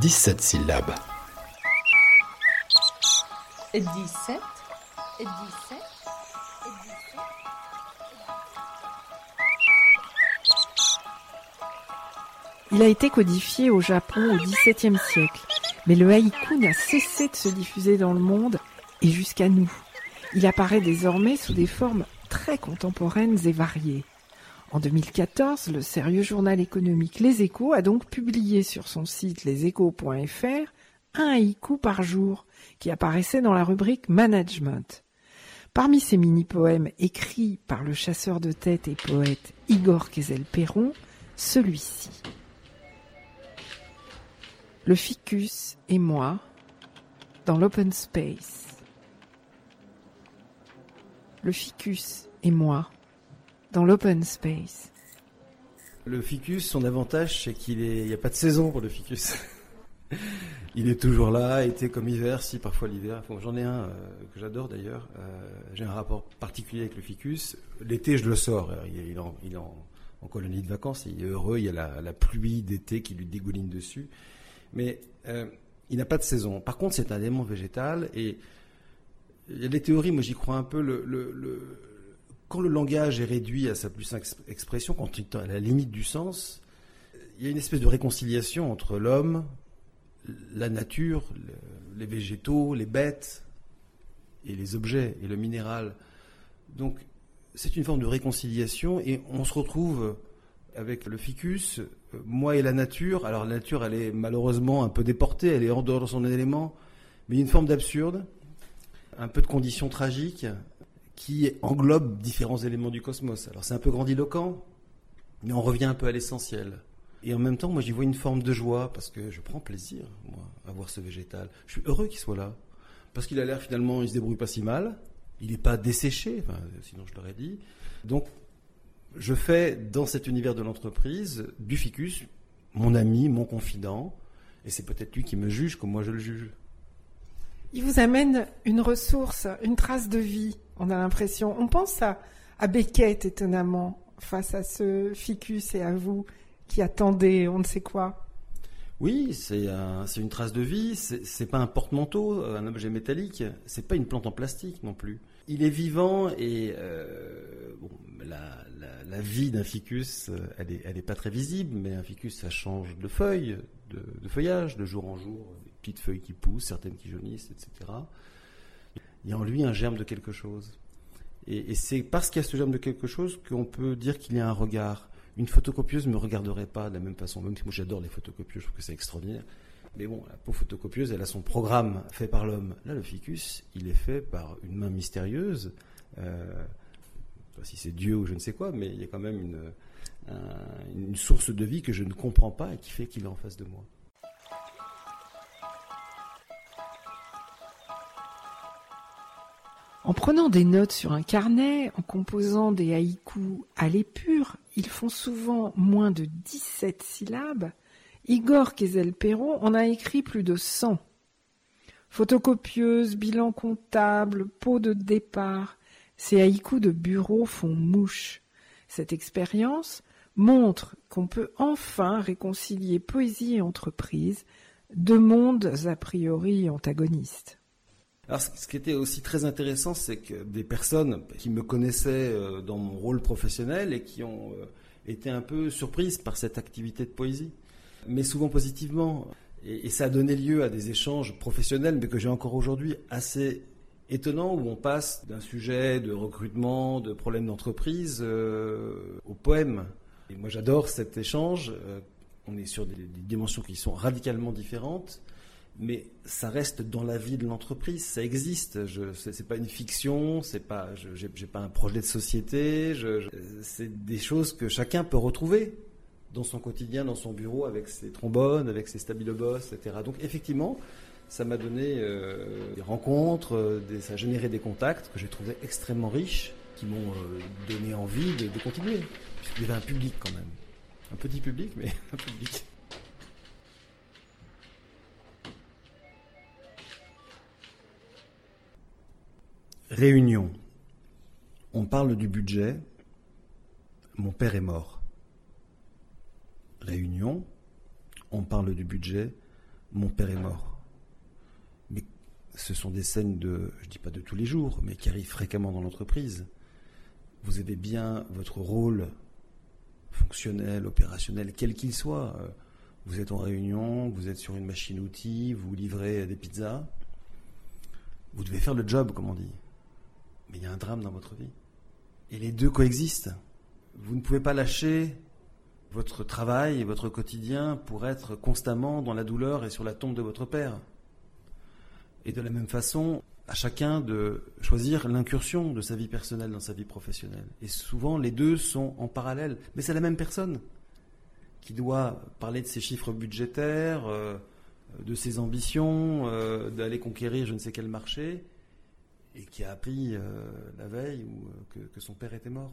17 syllabes. 17 17 Il a été codifié au Japon au XVIIe siècle, mais le haïku n'a cessé de se diffuser dans le monde et jusqu'à nous. Il apparaît désormais sous des formes très contemporaines et variées. En 2014, le sérieux journal économique Les Échos a donc publié sur son site leséchos.fr un haïku par jour qui apparaissait dans la rubrique Management. Parmi ces mini-poèmes écrits par le chasseur de tête et poète Igor Kezel-Perron, celui-ci. Le ficus et moi dans l'open space. Le ficus et moi dans l'open space. Le ficus, son avantage, c'est qu'il n'y a pas de saison pour le ficus. il est toujours là, été comme hiver, si parfois l'hiver. J'en ai un euh, que j'adore d'ailleurs. Euh, j'ai un rapport particulier avec le ficus. L'été, je le sors. Il est, en, colonie de vacances. Il est heureux. Il y a la, pluie d'été qui lui dégouline dessus. Mais euh, il n'a pas de saison. Par contre, c'est un élément végétal et il y a des théories. Moi, j'y crois un peu. Quand le langage est réduit à sa plus simple expression, quand il est à la limite du sens, il y a une espèce de réconciliation entre l'homme, la nature, les végétaux, les bêtes, et les objets, et le minéral. Donc, c'est une forme de réconciliation, et on se retrouve avec le ficus, moi et la nature. Alors, la nature, elle est malheureusement un peu déportée, elle est hors de son élément, mais il y a une forme d'absurde, un peu de conditions tragiques, qui englobe différents éléments du cosmos. Alors c'est un peu grandiloquent, mais on revient un peu à l'essentiel. Et en même temps, moi j'y vois une forme de joie, parce que je prends plaisir, moi, à voir ce végétal. Je suis heureux qu'il soit là, parce qu'il a l'air finalement, il se débrouille pas si mal, il n'est pas desséché, sinon je l'aurais dit. Donc, je fais dans cet univers de l'entreprise du ficus mon ami, mon confident, et c'est peut-être lui qui me juge comme moi je le juge. Il vous amène une ressource, une trace de vie on a l'impression. On pense à, à Beckett étonnamment face à ce ficus et à vous qui attendez on ne sait quoi. Oui, c'est une trace de vie. C'est pas un porte-manteau, un objet métallique. C'est pas une plante en plastique non plus. Il est vivant et euh, la, vie d'un ficus, elle est, elle est pas très visible, mais un ficus, ça change de feuilles, de, de feuillage, de jour en jour, des petites feuilles qui poussent, certaines qui jaunissent, etc il y a en lui un germe de quelque chose. Et, c'est parce qu'il y a ce germe de quelque chose qu'on peut dire qu'il y a un regard. Une photocopieuse ne me regarderait pas de la même façon, même si moi j'adore les photocopieuses, je trouve que c'est extraordinaire. Mais bon, la pauvre photocopieuse, elle a son programme fait par l'homme. Là, le ficus, il est fait par une main mystérieuse. Euh, sais pas si c'est Dieu ou je ne sais quoi, mais il y a quand même une source de vie que je ne comprends pas et qui fait qu'il est en face de moi. En prenant des notes sur un carnet, en composant des haïkus à l'épure, ils font souvent moins de 17 syllabes. Igor Kezel-Perron en a écrit plus de 100. Photocopieuse, bilan comptable, pot de départ, ces haïkus de bureau font mouche. Cette expérience montre qu'on peut enfin réconcilier poésie et entreprise, deux mondes a priori antagonistes. Alors, ce qui était aussi très intéressant, c'est que des personnes qui me connaissaient euh, dans mon rôle professionnel et qui ont euh, été un peu surprises par cette activité de poésie, mais souvent positivement. Et, ça a donné lieu à des échanges professionnels, mais que j'ai encore aujourd'hui assez étonnants, où on passe d'un sujet de recrutement, de problèmes d'entreprise, euh, au poème. Et moi, j'adore cet échange. on est sur des dimensions qui sont radicalement différentes mais ça reste dans la vie de l'entreprise, ça existe. Ce n'est pas une fiction, c'est pas, j'ai pas un projet de société. c'est des choses que chacun peut retrouver dans son quotidien, dans son bureau, avec ses trombones, avec ses stabilobos, etc. Donc effectivement, ça m'a donné euh, des rencontres, ça a généré des contacts que j'ai trouvé extrêmement riches, qui m'ont euh, donné envie de, de continuer. Il y avait un public quand même, un petit public, mais un public. Réunion. On parle du budget. Mon père est mort. Réunion. On parle du budget. Mon père est mort. Mais ce sont des scènes de, je dis pas de tous les jours, mais qui arrivent fréquemment dans l'entreprise. Vous avez bien votre rôle fonctionnel, opérationnel, quel qu'il soit. Vous êtes en réunion, vous êtes sur une machine-outil, vous livrez des pizzas. Vous devez faire le job, comme on dit. Mais il y a un drame dans votre vie. Et les deux coexistent. Vous ne pouvez pas lâcher votre travail et votre quotidien pour être constamment dans la douleur et sur la tombe de votre père. Et de la même façon, à chacun de choisir l'incursion de sa vie personnelle dans sa vie professionnelle. Et souvent, les deux sont en parallèle. Mais c'est la même personne qui doit parler de ses chiffres budgétaires, euh, de ses ambitions, euh, d'aller conquérir je ne sais quel marché, et qui a appris euh, la veille que, que son père était mort.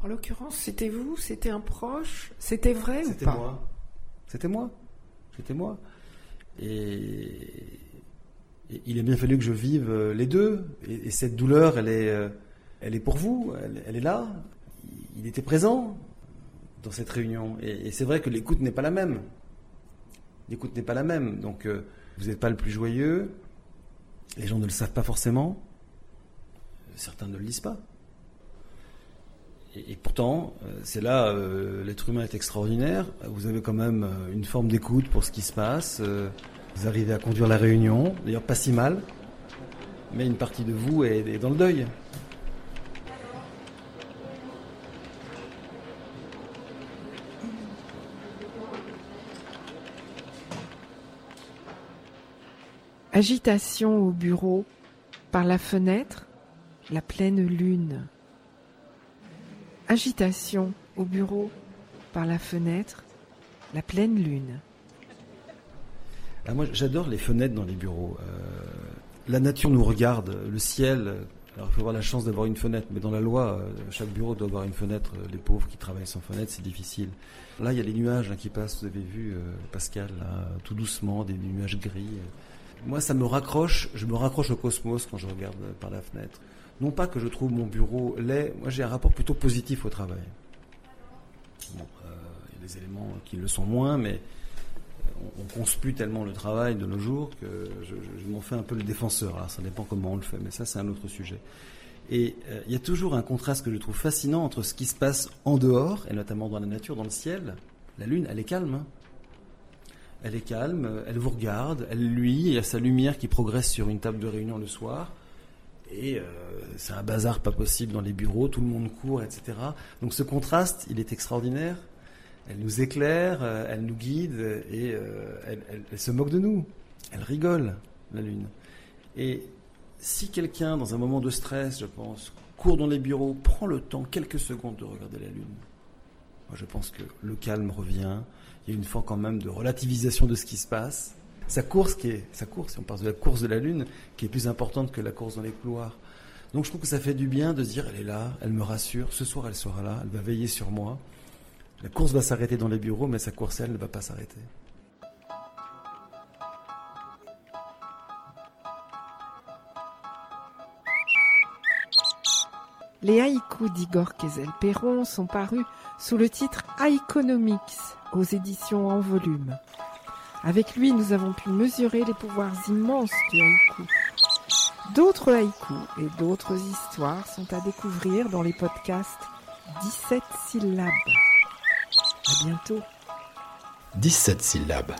En l'occurrence, c'était vous, c'était un proche, c'était vrai ou pas moi. C'était moi. C'était moi. Et, il a bien fallu que je vive euh, les deux. Et, cette douleur, elle est, euh, elle est pour vous, elle, est là. Il était présent dans cette réunion. Et, c'est vrai que l'écoute n'est pas la même. L'écoute n'est pas la même. Donc, euh, vous n'êtes pas le plus joyeux. Les gens ne le savent pas forcément. Certains ne le lisent pas. Et, pourtant, euh, c'est là, euh, l'être humain est extraordinaire. Vous avez quand même euh, une forme d'écoute pour ce qui se passe. vous arrivez à conduire la réunion, d'ailleurs pas si mal. Mais une partie de vous est, est dans le deuil. Agitation au bureau, par la fenêtre, la pleine lune. Agitation au bureau, par la fenêtre, la pleine lune. Ah, moi, j'adore les fenêtres dans les bureaux. Euh, la nature nous regarde, le ciel. Alors, il faut avoir la chance d'avoir une fenêtre, mais dans la loi, euh, chaque bureau doit avoir une fenêtre. Les pauvres qui travaillent sans fenêtre, c'est difficile. Là, il y a les nuages hein, qui passent. Vous avez vu, euh, Pascal, tout doucement, des nuages gris. Moi, ça me raccroche. Je me raccroche au cosmos quand je regarde par la fenêtre. Non pas que je trouve mon bureau laid, moi j'ai un rapport plutôt positif au travail. Bon, euh, il y a des éléments qui le sont moins, mais on, on conspue tellement le travail de nos jours que je, m'en fais un peu le défenseur. Ça dépend comment on le fait, mais ça c'est un autre sujet. Et euh, il y a toujours un contraste que je trouve fascinant entre ce qui se passe en dehors, et notamment dans la nature, dans le ciel. La lune, elle est calme. Hein. Elle est calme, elle vous regarde, elle lui, il y a sa lumière qui progresse sur une table de réunion le soir. Et euh, c'est un bazar pas possible dans les bureaux, tout le monde court, etc. Donc ce contraste, il est extraordinaire. Elle nous éclaire, euh, elle nous guide et euh, elle, se moque de nous. Elle rigole, la Lune. Et si quelqu'un, dans un moment de stress, je pense, court dans les bureaux, prend le temps, quelques secondes, de regarder la Lune, moi je pense que le calme revient. Il y a une forme quand même de relativisation de ce qui se passe sa course qui est sa course, on parle de la course de la lune, qui est plus importante que la course dans les couloirs. Donc je trouve que ça fait du bien de se dire elle est là, elle me rassure, ce soir elle sera là, elle va veiller sur moi. La course va s'arrêter dans les bureaux, mais sa course elle ne va pas s'arrêter. Les haïkus d'Igor Kezel-Perron sont parus sous le titre Haïkonomics aux éditions en volume. Avec lui, nous avons pu mesurer les pouvoirs immenses du haïku. D'autres haïkus et d'autres histoires sont à découvrir dans les podcasts 17 syllabes. À bientôt. 17 syllabes.